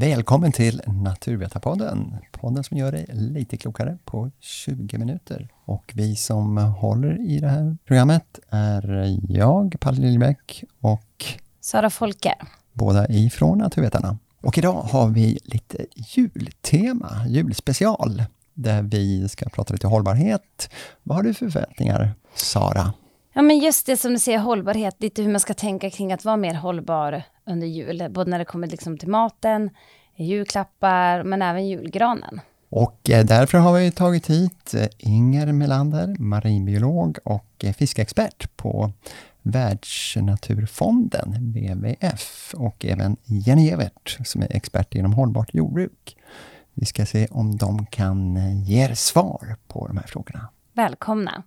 Välkommen till Naturvetarpodden, podden som gör dig lite klokare på 20 minuter. Och vi som håller i det här programmet är jag, Palle Liljebäck och Sara Folke. Båda ifrån Naturvetarna. Och idag har vi lite jultema, julspecial, där vi ska prata lite hållbarhet. Vad har du för förväntningar, Sara? Ja, men just det som du säger, hållbarhet, lite hur man ska tänka kring att vara mer hållbar under jul, både när det kommer liksom till maten, julklappar, men även julgranen. Och eh, därför har vi tagit hit eh, Inger Melander, marinbiolog och eh, fiskeexpert på Världsnaturfonden, WWF, och även Jenny Evert som är expert inom hållbart jordbruk. Vi ska se om de kan ge er svar på de här frågorna. Välkomna!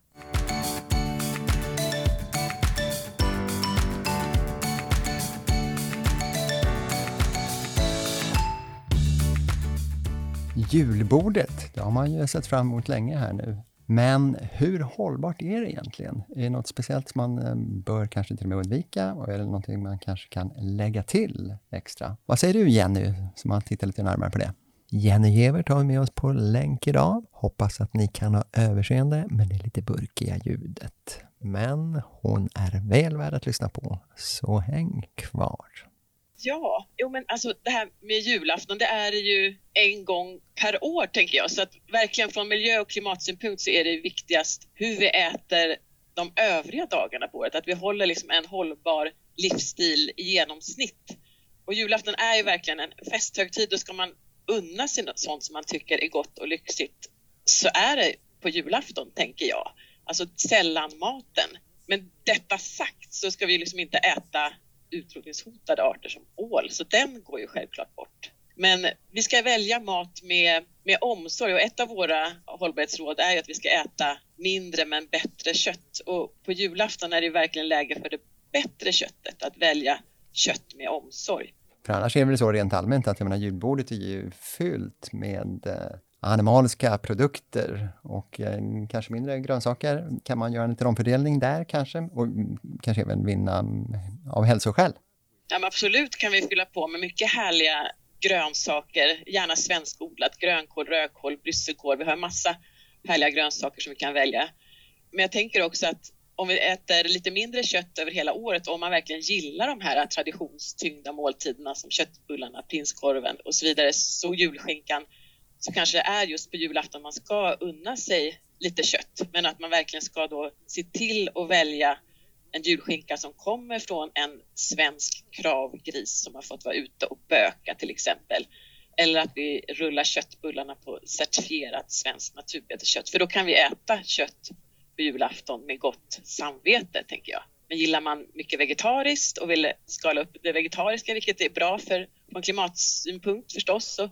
Julbordet, det har man ju sett fram emot länge här nu. Men hur hållbart är det egentligen? Är det något speciellt som man eh, bör kanske till och med undvika? Och är det någonting man kanske kan lägga till extra? Vad säger du Jenny, som har tittat lite närmare på det? Jenny Gevert har vi med oss på länk idag. Hoppas att ni kan ha överseende med det lite burkiga ljudet. Men hon är väl värd att lyssna på, så häng kvar. Ja, jo men alltså det här med julafton, det är ju en gång per år tänker jag. Så att verkligen från miljö och klimatsynpunkt så är det viktigast hur vi äter de övriga dagarna på året. Att vi håller liksom en hållbar livsstil i genomsnitt. Och julafton är ju verkligen en festhögtid. Då ska man unna sig något sånt som man tycker är gott och lyxigt. Så är det på julafton, tänker jag. Alltså sällan maten. Men detta sagt så ska vi liksom inte äta utrotningshotade arter som ål, så den går ju självklart bort. Men vi ska välja mat med, med omsorg och ett av våra hållbarhetsråd är ju att vi ska äta mindre men bättre kött. Och på julafton är det verkligen läge för det bättre köttet, att välja kött med omsorg. För annars är det väl så rent allmänt att jag menar, julbordet är ju fyllt med eh, animaliska produkter och eh, kanske mindre grönsaker. Kan man göra en liten omfördelning där kanske och mm, kanske även vinna mm, av hälsoskäl? Ja, absolut kan vi fylla på med mycket härliga grönsaker, gärna svenskodlat, grönkål, rödkål, brysselkål. Vi har en massa härliga grönsaker som vi kan välja. Men jag tänker också att om vi äter lite mindre kött över hela året om man verkligen gillar de här traditionstyngda måltiderna som köttbullarna, prinskorven och så vidare, så julskinkan så kanske det är just på julafton man ska unna sig lite kött, men att man verkligen ska då se till att välja en julskinka som kommer från en svensk kravgris som har fått vara ute och böka till exempel. Eller att vi rullar köttbullarna på certifierat svenskt naturbeteskött, för då kan vi äta kött på julafton med gott samvete, tänker jag. Men gillar man mycket vegetariskt och vill skala upp det vegetariska, vilket är bra för från klimatsynpunkt förstås, så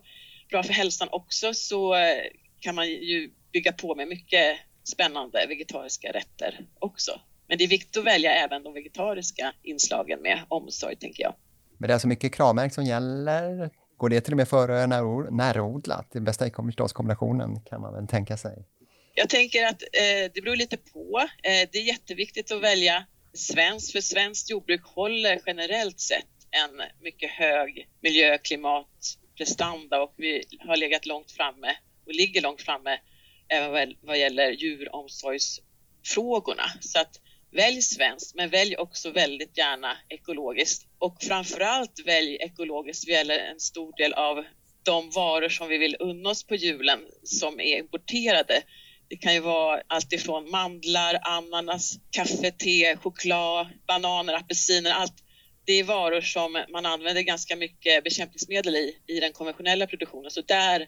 bra för hälsan också så eh, kan man ju bygga på med mycket spännande vegetariska rätter också. Men det är viktigt att välja även de vegetariska inslagen med omsorg, tänker jag. Men det är alltså mycket kravmärk som gäller. Går det till och med före närodlat? Det bästa är förstås kombinationen, kan man väl tänka sig. Jag tänker att eh, det beror lite på. Eh, det är jätteviktigt att välja svenskt, för svenskt jordbruk håller generellt sett en mycket hög miljö, klimat, prestanda och vi har legat långt framme och ligger långt framme även vad gäller djuromsorgsfrågorna. Så att välj svenskt, men välj också väldigt gärna ekologiskt. Och framförallt välj ekologiskt vad gäller en stor del av de varor som vi vill unna oss på julen som är importerade. Det kan ju vara allt ifrån mandlar, ananas, kaffe, te, choklad, bananer, apelsiner, allt det är varor som man använder ganska mycket bekämpningsmedel i, i den konventionella produktionen. Så där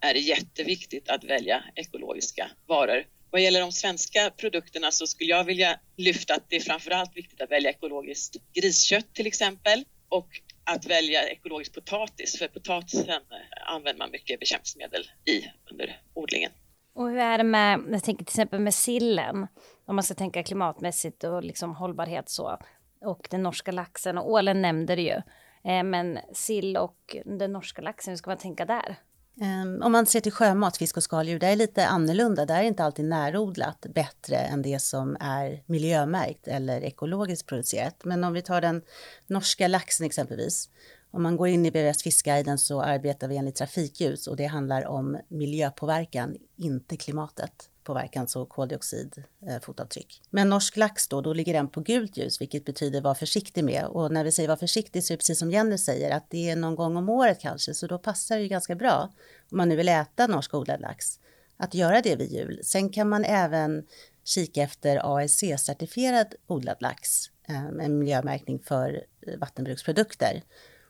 är det jätteviktigt att välja ekologiska varor. Vad gäller de svenska produkterna så skulle jag vilja lyfta att det är framförallt viktigt att välja ekologiskt griskött till exempel och att välja ekologisk potatis, för potatisen använder man mycket bekämpningsmedel i under odlingen. Och hur är det med, jag tänker till exempel med sillen, om man ska tänka klimatmässigt och liksom hållbarhet så och den norska laxen och ålen nämnde det ju. Eh, men sill och den norska laxen, hur ska man tänka där? Ehm, om man ser till sjömat, fisk och skaldjur, det är lite annorlunda. Där är inte alltid närodlat bättre än det som är miljömärkt eller ekologiskt producerat. Men om vi tar den norska laxen exempelvis Om man går in i BRS Fiskguiden så arbetar vi enligt trafikljus och det handlar om miljöpåverkan, inte klimatet klimatpåverkan, så koldioxidfotavtryck. Eh, Men norsk lax då, då ligger den på gult ljus, vilket betyder var försiktig med. Och när vi säger var försiktig så är det precis som Jenny säger, att det är någon gång om året kanske, så då passar det ju ganska bra om man nu vill äta norsk odlad lax, att göra det vid jul. Sen kan man även kika efter ASC-certifierad odlad lax, eh, en miljömärkning för eh, vattenbruksprodukter.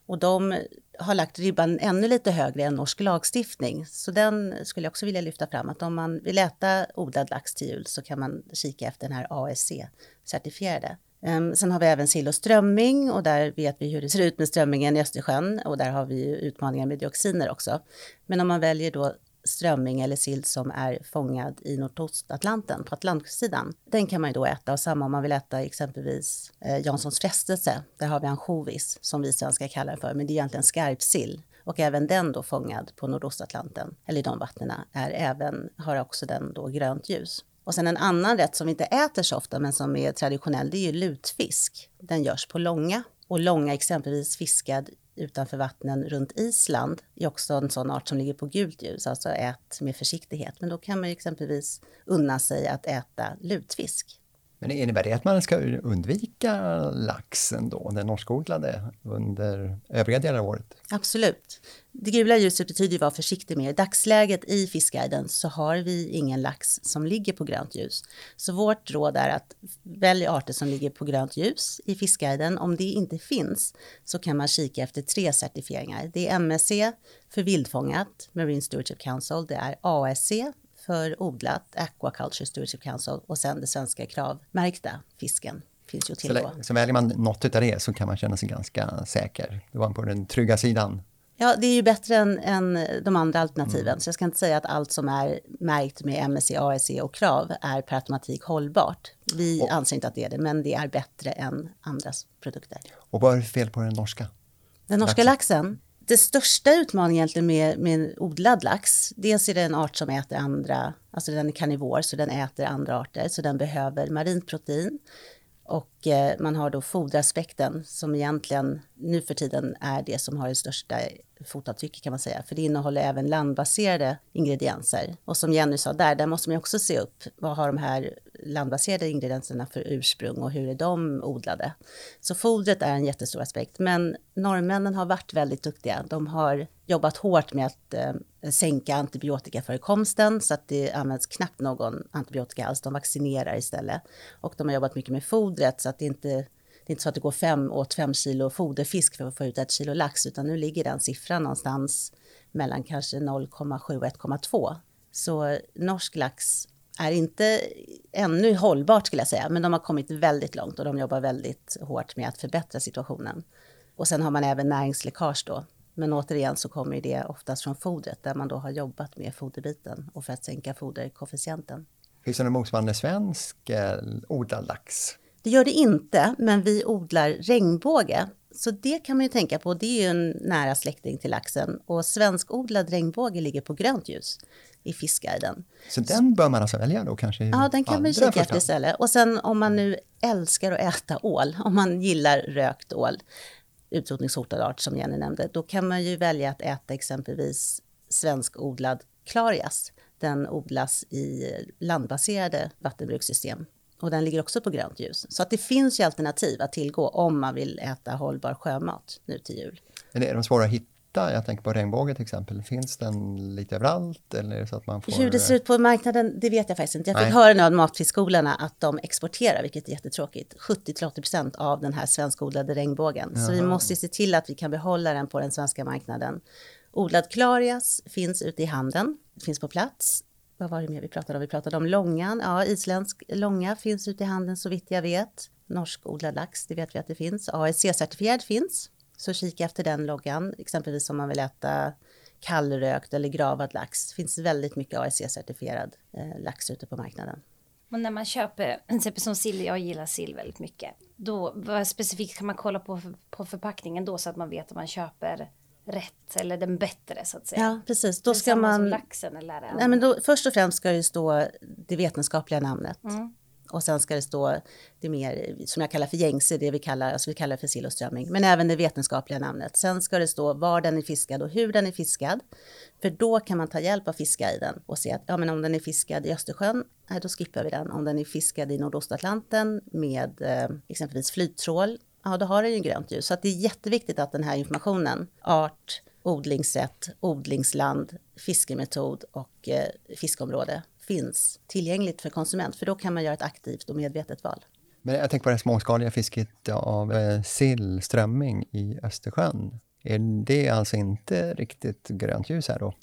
Och de har lagt ribban ännu lite högre än norsk lagstiftning. Så den skulle jag också vilja lyfta fram, att om man vill äta odlad lax till jul så kan man kika efter den här ASC-certifierade. Ehm, sen har vi även sill och strömming och där vet vi hur det ser ut med strömmingen i Östersjön och där har vi utmaningar med dioxiner också. Men om man väljer då strömming eller sill som är fångad i Nordostatlanten på Atlantsidan. Den kan man ju då äta och samma om man vill äta exempelvis eh, Janssons frestelse. Där har vi ansjovis som vi svenskar kallar för, men det är egentligen skarpsill och även den då fångad på Nordostatlanten eller i de vattnen är även har också den då grönt ljus. Och sen en annan rätt som vi inte äter så ofta men som är traditionell, det är ju lutfisk. Den görs på långa och långa exempelvis fiskad utanför vattnen runt Island är också en sån art som ligger på gult ljus, alltså ät med försiktighet. Men då kan man ju exempelvis unna sig att äta lutfisk. Men innebär det att man ska undvika laxen då, den norskodlade, under övriga delar av året? Absolut. Det gula ljuset betyder att vara försiktig med. I dagsläget i Fiskguiden så har vi ingen lax som ligger på grönt ljus. Så vårt råd är att välja arter som ligger på grönt ljus i Fiskguiden. Om det inte finns så kan man kika efter tre certifieringar. Det är MSC för vildfångat, Marine Stewardship Council. Det är ASC för odlat, Aquaculture Stewardship Council och sen det svenska kravmärkta fisken finns ju tillgå. Så, så väljer man något av det så kan man känna sig ganska säker. Det var på den trygga sidan. Ja, det är ju bättre än, än de andra alternativen. Mm. Så jag ska inte säga att allt som är märkt med MSC, ASC och KRAV är per automatik hållbart. Vi och, anser inte att det är det, men det är bättre än andras produkter. Och vad är det fel på den norska? Den norska laxen? laxen det största utmaningen egentligen med, med odlad lax, dels är det en art som äter andra, alltså den är karnivor, så den äter andra arter, så den behöver marint protein. Och eh, man har då foderaspekten som egentligen nu för tiden är det som har det största fotavtrycket kan man säga. För det innehåller även landbaserade ingredienser. Och som Jenny sa där, där måste man också se upp. Vad har de här landbaserade ingredienserna för ursprung och hur är de odlade? Så fodret är en jättestor aspekt. Men norrmännen har varit väldigt duktiga. De har jobbat hårt med att eh, sänka antibiotikaförekomsten så att det används knappt någon antibiotika alls. De vaccinerar istället. Och de har jobbat mycket med fodret så att det inte det är inte så att det går fem åt fem kilo foderfisk för att få ut ett kilo lax, utan nu ligger den siffran någonstans mellan kanske 0,7 och 1,2. Så norsk lax är inte ännu hållbart skulle jag säga, men de har kommit väldigt långt och de jobbar väldigt hårt med att förbättra situationen. Och sen har man även näringsläckage då. Men återigen så kommer det oftast från fodret där man då har jobbat med foderbiten och för att sänka foderkoefficienten. Finns det någon motsvarande svensk eh, odlad lax? Det gör det inte, men vi odlar regnbåge. Så det kan man ju tänka på, det är ju en nära släkting till laxen. Och svenskodlad regnbåge ligger på grönt ljus i Fiskguiden. Så den bör man alltså välja då kanske? Ja, den kan man kika efter istället. Och sen om man nu älskar att äta ål, om man gillar rökt ål, utrotningshotad art som Jenny nämnde, då kan man ju välja att äta exempelvis svenskodlad klarias. Den odlas i landbaserade vattenbrukssystem och den ligger också på grönt ljus. Så att det finns ju alternativ att tillgå om man vill äta hållbar sjömat nu till jul. Men är de svåra att hitta? Jag tänker på regnbåge till exempel. Finns den lite överallt? Eller så att man får... Hur det ser ut på marknaden, det vet jag faktiskt inte. Jag fick Nej. höra nu av matfiskskolorna att de exporterar, vilket är jättetråkigt, 70-80% av den här svenskodlade regnbågen. Jaha. Så vi måste se till att vi kan behålla den på den svenska marknaden. Odlad klarias finns ute i handeln, finns på plats vad var det mer vi pratade om? Vi pratade om långan. Ja, isländsk långa finns ute i handeln så vitt jag vet. Norskodlad lax, det vet vi att det finns. ASC-certifierad finns. Så kika efter den loggan, exempelvis om man vill äta kallrökt eller gravad lax. Det finns väldigt mycket ASC-certifierad eh, lax ute på marknaden. Men när man köper, till exempel som sill, jag gillar sill väldigt mycket. Då, vad specifikt kan man kolla på på förpackningen då så att man vet att man köper rätt eller den bättre så att säga. Ja, precis. Då ska man... laxen eller Nej, men då, först och främst ska det stå det vetenskapliga namnet. Mm. Och sen ska det stå det mer som jag kallar för gängse, det vi kallar, alltså vi kallar för sill och strömming, men även det vetenskapliga namnet. Sen ska det stå var den är fiskad och hur den är fiskad. För då kan man ta hjälp av fiskguiden och se att ja, men om den är fiskad i Östersjön, då skippar vi den. Om den är fiskad i Nordostatlanten med eh, exempelvis flyttrål, ja då har den ju grönt ljus. Så att det är jätteviktigt att den här informationen, art, odlingssätt, odlingsland, fiskemetod och eh, fiskområde finns tillgängligt för konsument, för då kan man göra ett aktivt och medvetet val. Men jag tänker på det småskaliga fisket av eh, sill, strömming i Östersjön. Är det alltså inte riktigt grönt ljus här då?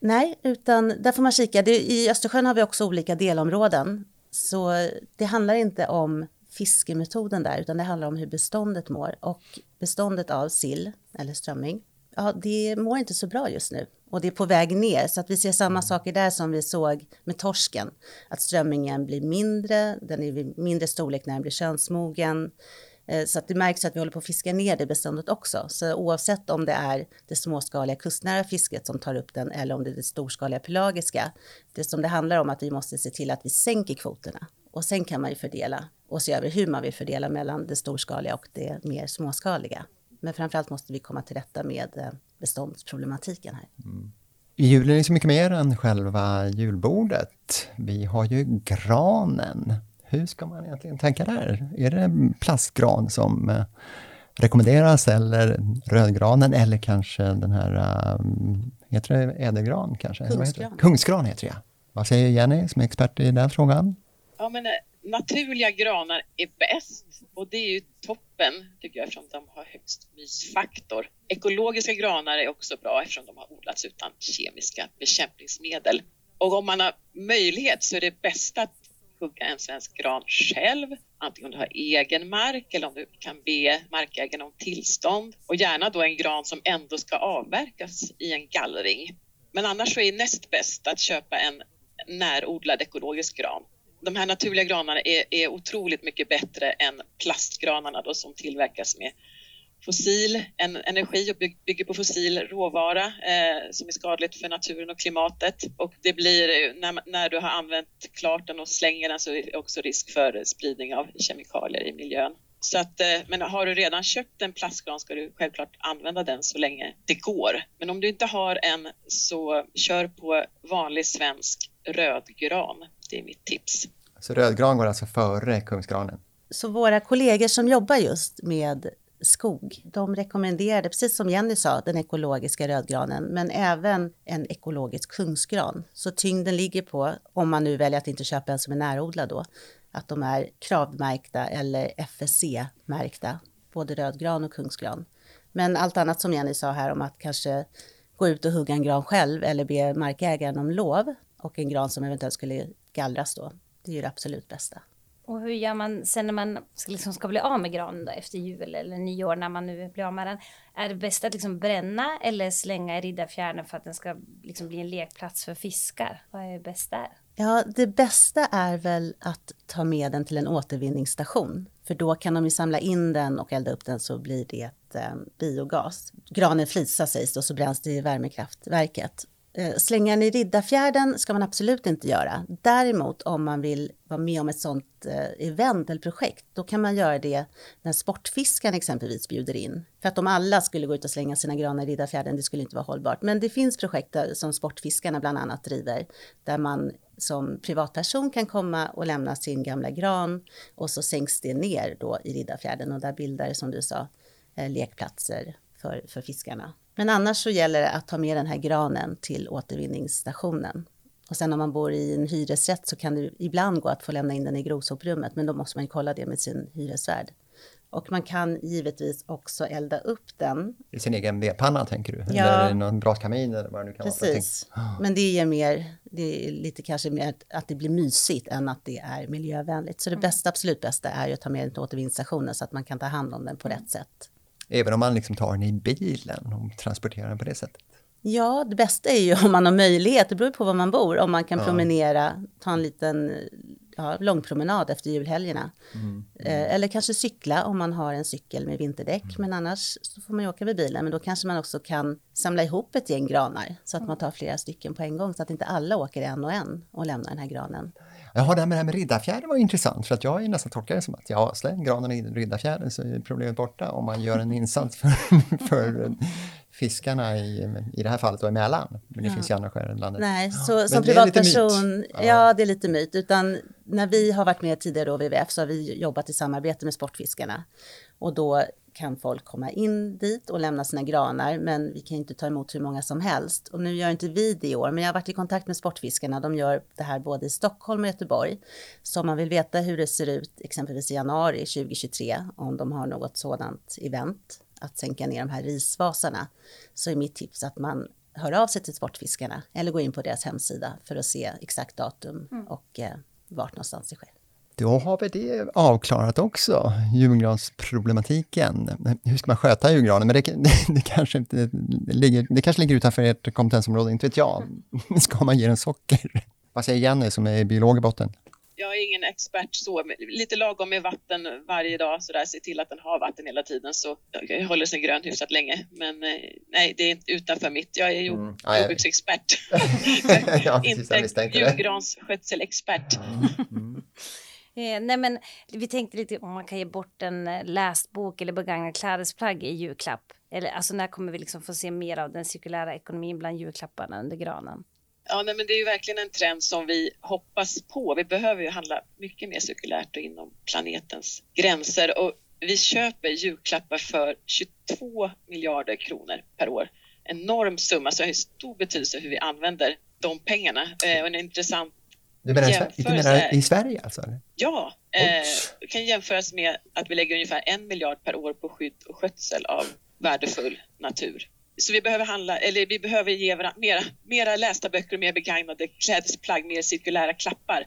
Nej, utan där får man kika. Det, I Östersjön har vi också olika delområden. Så det handlar inte om fiskemetoden där, utan det handlar om hur beståndet mår. Och beståndet av sill, eller strömming, ja, det mår inte så bra just nu. Och det är på väg ner, så att vi ser samma saker där som vi såg med torsken. Att strömmingen blir mindre, den är mindre storlek när den blir könsmogen. Eh, så att det märks att vi håller på att fiska ner det beståndet också. Så oavsett om det är det småskaliga kustnära fisket som tar upp den eller om det är det storskaliga pelagiska. Det som det handlar om att vi måste se till att vi sänker kvoterna. Och sen kan man ju fördela och se över hur man vill fördela mellan det storskaliga och det mer småskaliga. Men framförallt måste vi komma till rätta med eh, beståndsproblematiken här. Mm. Julen är så mycket mer än själva julbordet. Vi har ju granen. Hur ska man egentligen tänka där? Är det plastgran som eh, rekommenderas eller rödgranen eller kanske den här, um, heter det ädelgran kanske? Kungsgran. Kungsgran heter det, Vad säger Jenny som är expert i den frågan? Ja, men eh, naturliga granar är bäst och det är ju toppen tycker jag eftersom de har högst mysfaktor. Ekologiska granar är också bra eftersom de har odlats utan kemiska bekämpningsmedel. Och om man har möjlighet så är det bästa att hugga en svensk gran själv, antingen om du har egen mark eller om du kan be markägaren om tillstånd och gärna då en gran som ändå ska avverkas i en gallring. Men annars så är näst bäst att köpa en närodlad ekologisk gran de här naturliga granarna är, är otroligt mycket bättre än plastgranarna då, som tillverkas med fossil en, energi och bygger på fossil råvara eh, som är skadligt för naturen och klimatet. Och det blir, eh, när, när du har använt klart den och slänger den så är det också risk för spridning av kemikalier i miljön. Så att, eh, men har du redan köpt en plastgran ska du självklart använda den så länge det går. Men om du inte har en så kör på vanlig svensk rödgran. Det är mitt tips. Så rödgran går alltså före kungsgranen? Så våra kollegor som jobbar just med skog, de rekommenderade, precis som Jenny sa, den ekologiska rödgranen, men även en ekologisk kungsgran. Så tyngden ligger på, om man nu väljer att inte köpa en som är närodlad då, att de är kravmärkta eller FSC-märkta, både rödgran och kungsgran. Men allt annat som Jenny sa här om att kanske gå ut och hugga en gran själv eller be markägaren om lov och en gran som eventuellt skulle gallras då, det är ju det absolut bästa. Och hur gör man sen när man ska, liksom ska bli av med granen då, efter jul eller nyår när man nu blir av med den? Är det bäst att liksom bränna eller slänga i Riddarfjärden för att den ska liksom bli en lekplats för fiskar? Vad är bäst där? Ja, det bästa är väl att ta med den till en återvinningsstation. För då kan de ju samla in den och elda upp den så blir det eh, biogas. Granen flisar sägs och så bränns det i värmekraftverket. Eh, slänga den i Riddarfjärden ska man absolut inte göra. Däremot om man vill vara med om ett sånt eh, event eller projekt, då kan man göra det när Sportfiskarna exempelvis bjuder in. För att om alla skulle gå ut och slänga sina granar i Riddarfjärden, det skulle inte vara hållbart. Men det finns projekt som Sportfiskarna bland annat driver, där man som privatperson kan komma och lämna sin gamla gran och så sänks det ner då i Riddarfjärden och där bildar det som du sa eh, lekplatser för, för fiskarna. Men annars så gäller det att ta med den här granen till återvinningsstationen. Och sen om man bor i en hyresrätt så kan det ibland gå att få lämna in den i grovsoprummet, men då måste man kolla det med sin hyresvärd. Och man kan givetvis också elda upp den. I sin egen vedpanna tänker du? Ja. Eller någon braskamin eller vad det nu kan Precis. vara. Precis. Men det ger mer, det är lite kanske mer att det blir mysigt än att det är miljövänligt. Så det mm. bästa, absolut bästa är ju att ta med den till återvinningsstationen så att man kan ta hand om den på rätt sätt. Även om man liksom tar den i bilen och transporterar den på det sättet? Ja, det bästa är ju om man har möjlighet, det beror på var man bor, om man kan ja. promenera, ta en liten ja, långpromenad efter julhelgerna. Mm. Mm. Eller kanske cykla om man har en cykel med vinterdäck, mm. men annars så får man ju åka med bilen. Men då kanske man också kan samla ihop ett gäng granar så att man tar flera stycken på en gång så att inte alla åker en och en och lämnar den här granen. Jaha, det här med, det här med riddarfjäder var intressant för att jag är nästan tolkar det som att ja, släng granen i riddarfjäder så är problemet borta om man gör en insats för, för fiskarna i, i det här fallet då i Mälaren. Men det ja. finns ju andra skäl i landet. Nej, så ja. som privatperson, ja. ja. det är lite myt. Utan när vi har varit med tidigare då, WWF, så har vi jobbat i samarbete med Sportfiskarna. Och då kan folk komma in dit och lämna sina granar, men vi kan inte ta emot hur många som helst. Och nu gör inte vi det i år, men jag har varit i kontakt med Sportfiskarna. De gör det här både i Stockholm och Göteborg. Så om man vill veta hur det ser ut exempelvis i januari 2023, om de har något sådant event, att sänka ner de här risvasarna, så är mitt tips att man hör av sig till Sportfiskarna eller går in på deras hemsida för att se exakt datum mm. och eh, vart någonstans det sker. Då har vi det avklarat också, julgransproblematiken. Hur ska man sköta julgranen? Men det, det, det, kanske inte det ligger, det kanske ligger utanför ert kompetensområde, inte vet jag. Ska man ge den socker? Vad säger Jenny som är biolog i botten? Jag är ingen expert så, lite lagom med vatten varje dag så där, se till att den har vatten hela tiden så jag håller sig grön hyfsat länge. Men eh, nej, det är inte utanför mitt. Jag är mm. jordbruksexpert. ja, inte julgransskötselexpert. Mm. Mm. Eh, nej men vi tänkte lite om man kan ge bort en eh, läst bok eller begagnad klädesplagg i julklapp. Eller alltså när kommer vi liksom få se mer av den cirkulära ekonomin bland julklapparna under granen? Ja, nej, men det är ju verkligen en trend som vi hoppas på. Vi behöver ju handla mycket mer cirkulärt och inom planetens gränser. Och vi köper julklappar för 22 miljarder kronor per år. Enorm summa, så det har stor betydelse hur vi använder de pengarna. Eh, och en intressant du menar, jämförelse... du menar i Sverige alltså? Ja, eh, kan jämföras med att vi lägger ungefär en miljard per år på skydd och skötsel av värdefull natur. Så vi behöver handla, eller vi behöver ge mera, mera lästa böcker, mer begagnade klädesplagg, mer cirkulära klappar.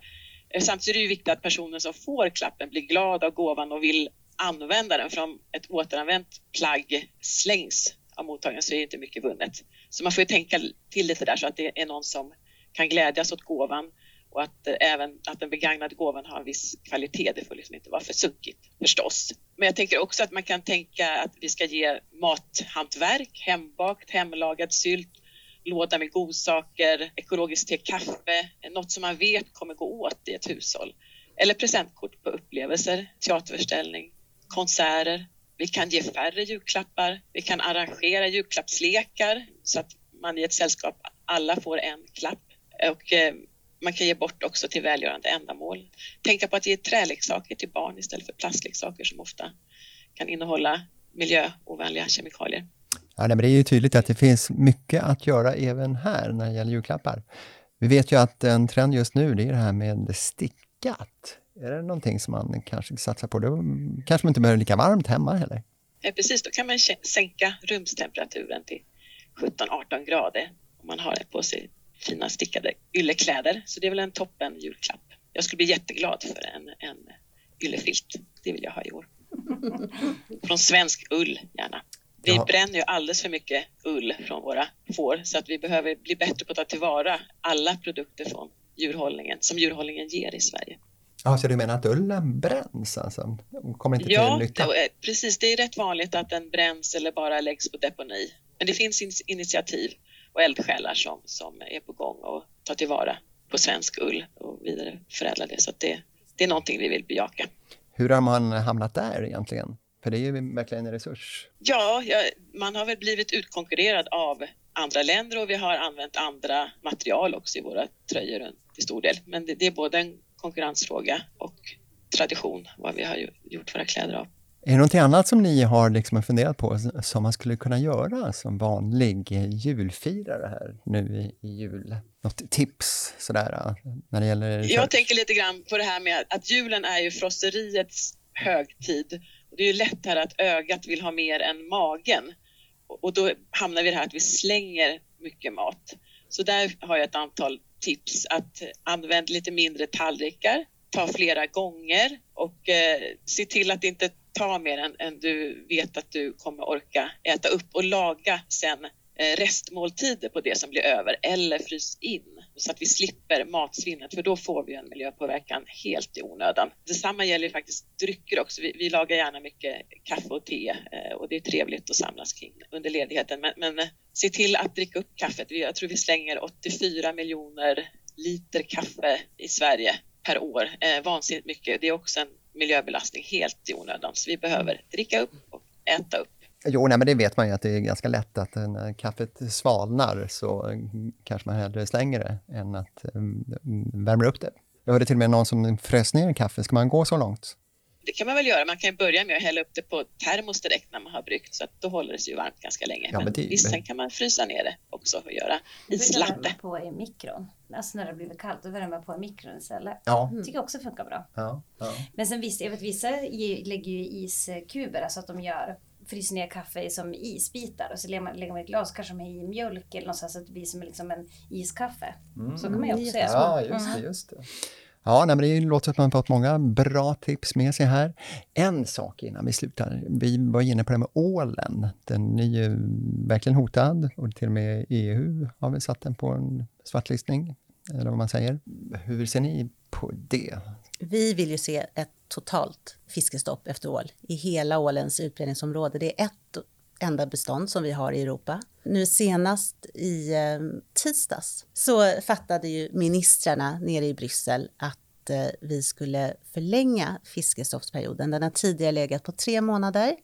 Eh, samtidigt är det viktigt att personen som får klappen blir glad av gåvan och vill använda den. För om ett återanvänt plagg slängs av mottagaren så är det inte mycket vunnet. Så man får ju tänka till lite där så att det är någon som kan glädjas åt gåvan och att eh, även att den begagnade gåvan har en viss kvalitet. Det får liksom inte vara för sunkigt förstås. Men jag tänker också att man kan tänka att vi ska ge mathantverk, hembakt, hemlagad sylt, låda med godsaker, ekologiskt te, kaffe, något som man vet kommer gå åt i ett hushåll. Eller presentkort på upplevelser, teaterförställning, konserter. Vi kan ge färre julklappar. Vi kan arrangera julklappslekar så att man i ett sällskap alla får en klapp. Och eh, man kan ge bort också till välgörande ändamål. Tänka på att ge träleksaker till barn istället för plastleksaker som ofta kan innehålla miljöovänliga kemikalier. Ja, men det är ju tydligt att det finns mycket att göra även här när det gäller julklappar. Vi vet ju att en trend just nu det är det här med stickat. Är det någonting som man kanske satsar på? Då kanske man inte behöver lika varmt hemma heller? Ja, precis, då kan man sänka rumstemperaturen till 17-18 grader om man har det på sig fina stickade yllekläder. Så det är väl en toppen julklapp. Jag skulle bli jätteglad för en, en yllefilt. Det vill jag ha i år. Från svensk ull gärna. Vi ja. bränner ju alldeles för mycket ull från våra får så att vi behöver bli bättre på att ta tillvara alla produkter från djurhållningen som djurhållningen ger i Sverige. Ja, så du menar att ullen bränns alltså? Kommer inte ja, till nytta? Ja, precis. Det är rätt vanligt att den bränns eller bara läggs på deponi. Men det finns initiativ och eldsjälar som, som är på gång och tar tillvara på svensk ull och vidare förädla det. Så det, det är någonting vi vill bejaka. Hur har man hamnat där egentligen? För det är ju verkligen en resurs. Ja, ja, man har väl blivit utkonkurrerad av andra länder och vi har använt andra material också i våra tröjor till stor del. Men det, det är både en konkurrensfråga och tradition vad vi har gjort våra kläder av. Är det något annat som ni har liksom funderat på som man skulle kunna göra som vanlig julfirare här nu i, jul? Något tips sådär när det gäller... Jag tänker lite grann på det här med att julen är ju frosseriets högtid. Det är ju lätt här att ögat vill ha mer än magen och då hamnar vi i det här att vi slänger mycket mat. Så där har jag ett antal tips att använda lite mindre tallrikar, ta flera gånger och eh, se till att inte ta mer än, än du vet att du kommer orka äta upp och laga sen eh, restmåltider på det som blir över eller frys in så att vi slipper matsvinnet för då får vi en miljöpåverkan helt i onödan. Detsamma gäller faktiskt drycker också. Vi, vi lagar gärna mycket kaffe och te eh, och det är trevligt att samlas kring under ledigheten men, men eh, se till att dricka upp kaffet. Jag tror vi slänger 84 miljoner liter kaffe i Sverige per år. Eh, vansinnigt mycket. Det är också en miljöbelastning helt i onödan. Så vi behöver dricka upp och äta upp. Jo, nej, men det vet man ju att det är ganska lätt att när kaffet svalnar så kanske man hellre slänger det än att um, värmer upp det. Jag hörde till och med någon som frös ner kaffe. Ska man gå så långt? Det kan man väl göra. Man kan börja med att hälla upp det på termos direkt när man har bryggt så att då håller det sig varmt ganska länge. Ja, men, men visst, sen kan man frysa ner det också och göra islatte. på i mikron. Alltså när det blir kallt, då värmer man på i mikron istället. Ja. Mm. tycker jag också funkar bra. Ja, ja. Men sen visst, jag vet vissa lägger ju iskuber, alltså att de gör fryser ner kaffe som isbitar och så lägger man, lägger man i ett glas, kanske med i mjölk eller någonstans så att det blir som liksom en iskaffe. Mm. Så kan man ju också göra. Ja, just det. Mm. Just det. Ja, nej, men det låter som att man fått många bra tips med sig här. En sak innan vi slutar. Vi var inne på det med ålen. Den är ju verkligen hotad och till och med EU har väl satt den på en svartlistning, eller vad man säger. Hur ser ni på det? Vi vill ju se ett totalt fiskestopp efter ål i hela ålens utbredningsområde. Det är ett enda bestånd som vi har i Europa. Nu senast i eh, tisdags så fattade ju ministrarna nere i Bryssel att eh, vi skulle förlänga fiskestoppsperioden. Den har tidigare legat på tre månader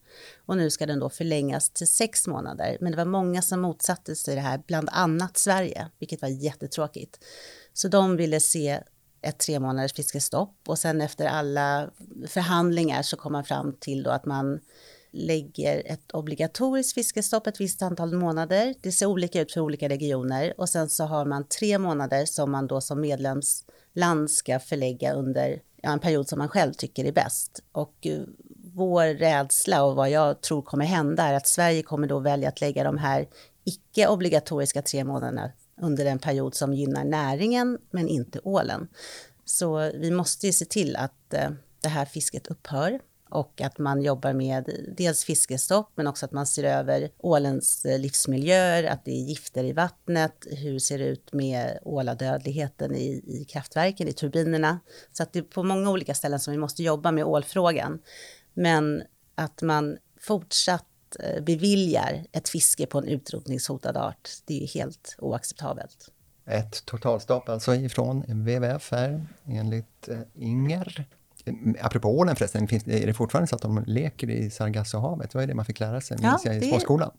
och nu ska den då förlängas till sex månader. Men det var många som motsatte sig det här, bland annat Sverige, vilket var jättetråkigt. Så de ville se ett tre månaders fiskestopp och sen efter alla förhandlingar så kom man fram till då att man lägger ett obligatoriskt fiskestopp ett visst antal månader. Det ser olika ut för olika regioner och sen så har man tre månader som man då som medlemsland ska förlägga under ja, en period som man själv tycker är bäst. Och eh, vår rädsla och vad jag tror kommer hända är att Sverige kommer då välja att lägga de här icke obligatoriska tre månaderna under en period som gynnar näringen men inte ålen. Så vi måste ju se till att eh, det här fisket upphör och att man jobbar med dels fiskestopp men också att man ser över ålens eh, livsmiljöer, att det är gifter i vattnet, hur ser det ut med åladödligheten i, i kraftverken, i turbinerna. Så att det är på många olika ställen som vi måste jobba med ålfrågan. Men att man fortsatt eh, beviljar ett fiske på en utrotningshotad art, det är helt oacceptabelt. Ett totalstopp alltså ifrån WWF här enligt eh, Inger. Apropå ålen förresten, finns, är det fortfarande så att de leker i Sargassohavet? Vad är det man fick lära sig ja, i småskolan?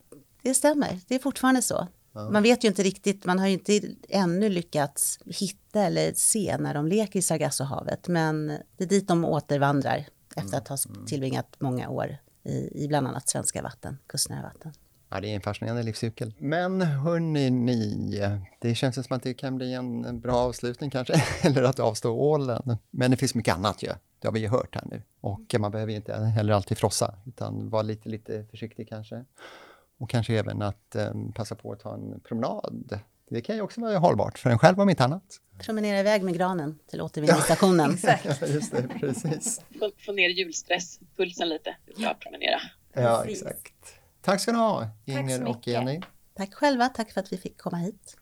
Det stämmer, det är fortfarande så. Ja. Man vet ju inte riktigt, man har ju inte ännu lyckats hitta eller se när de leker i Sargassohavet, men det är dit de återvandrar efter att ha mm. tillbringat många år i, i bland annat svenska vatten, kustnära vatten. Ja, det är en fascinerande livscykel. Men hörni ni, det känns som att det kan bli en bra avslutning kanske, eller att avstå ålen. Men det finns mycket annat ju. Det har vi ju hört här nu. Och man behöver inte heller alltid frossa, utan vara lite, lite försiktig kanske. Och kanske även att um, passa på att ta en promenad. Det kan ju också vara hållbart för en själv om inte annat. Promenera iväg med granen till återvinningsstationen. ja, just det, precis. Få, ner julstress, pulsen lite. Bra promenera. Ja, exakt. Tack ska ni ha, Inger och Jenny. Tack själva, tack för att vi fick komma hit.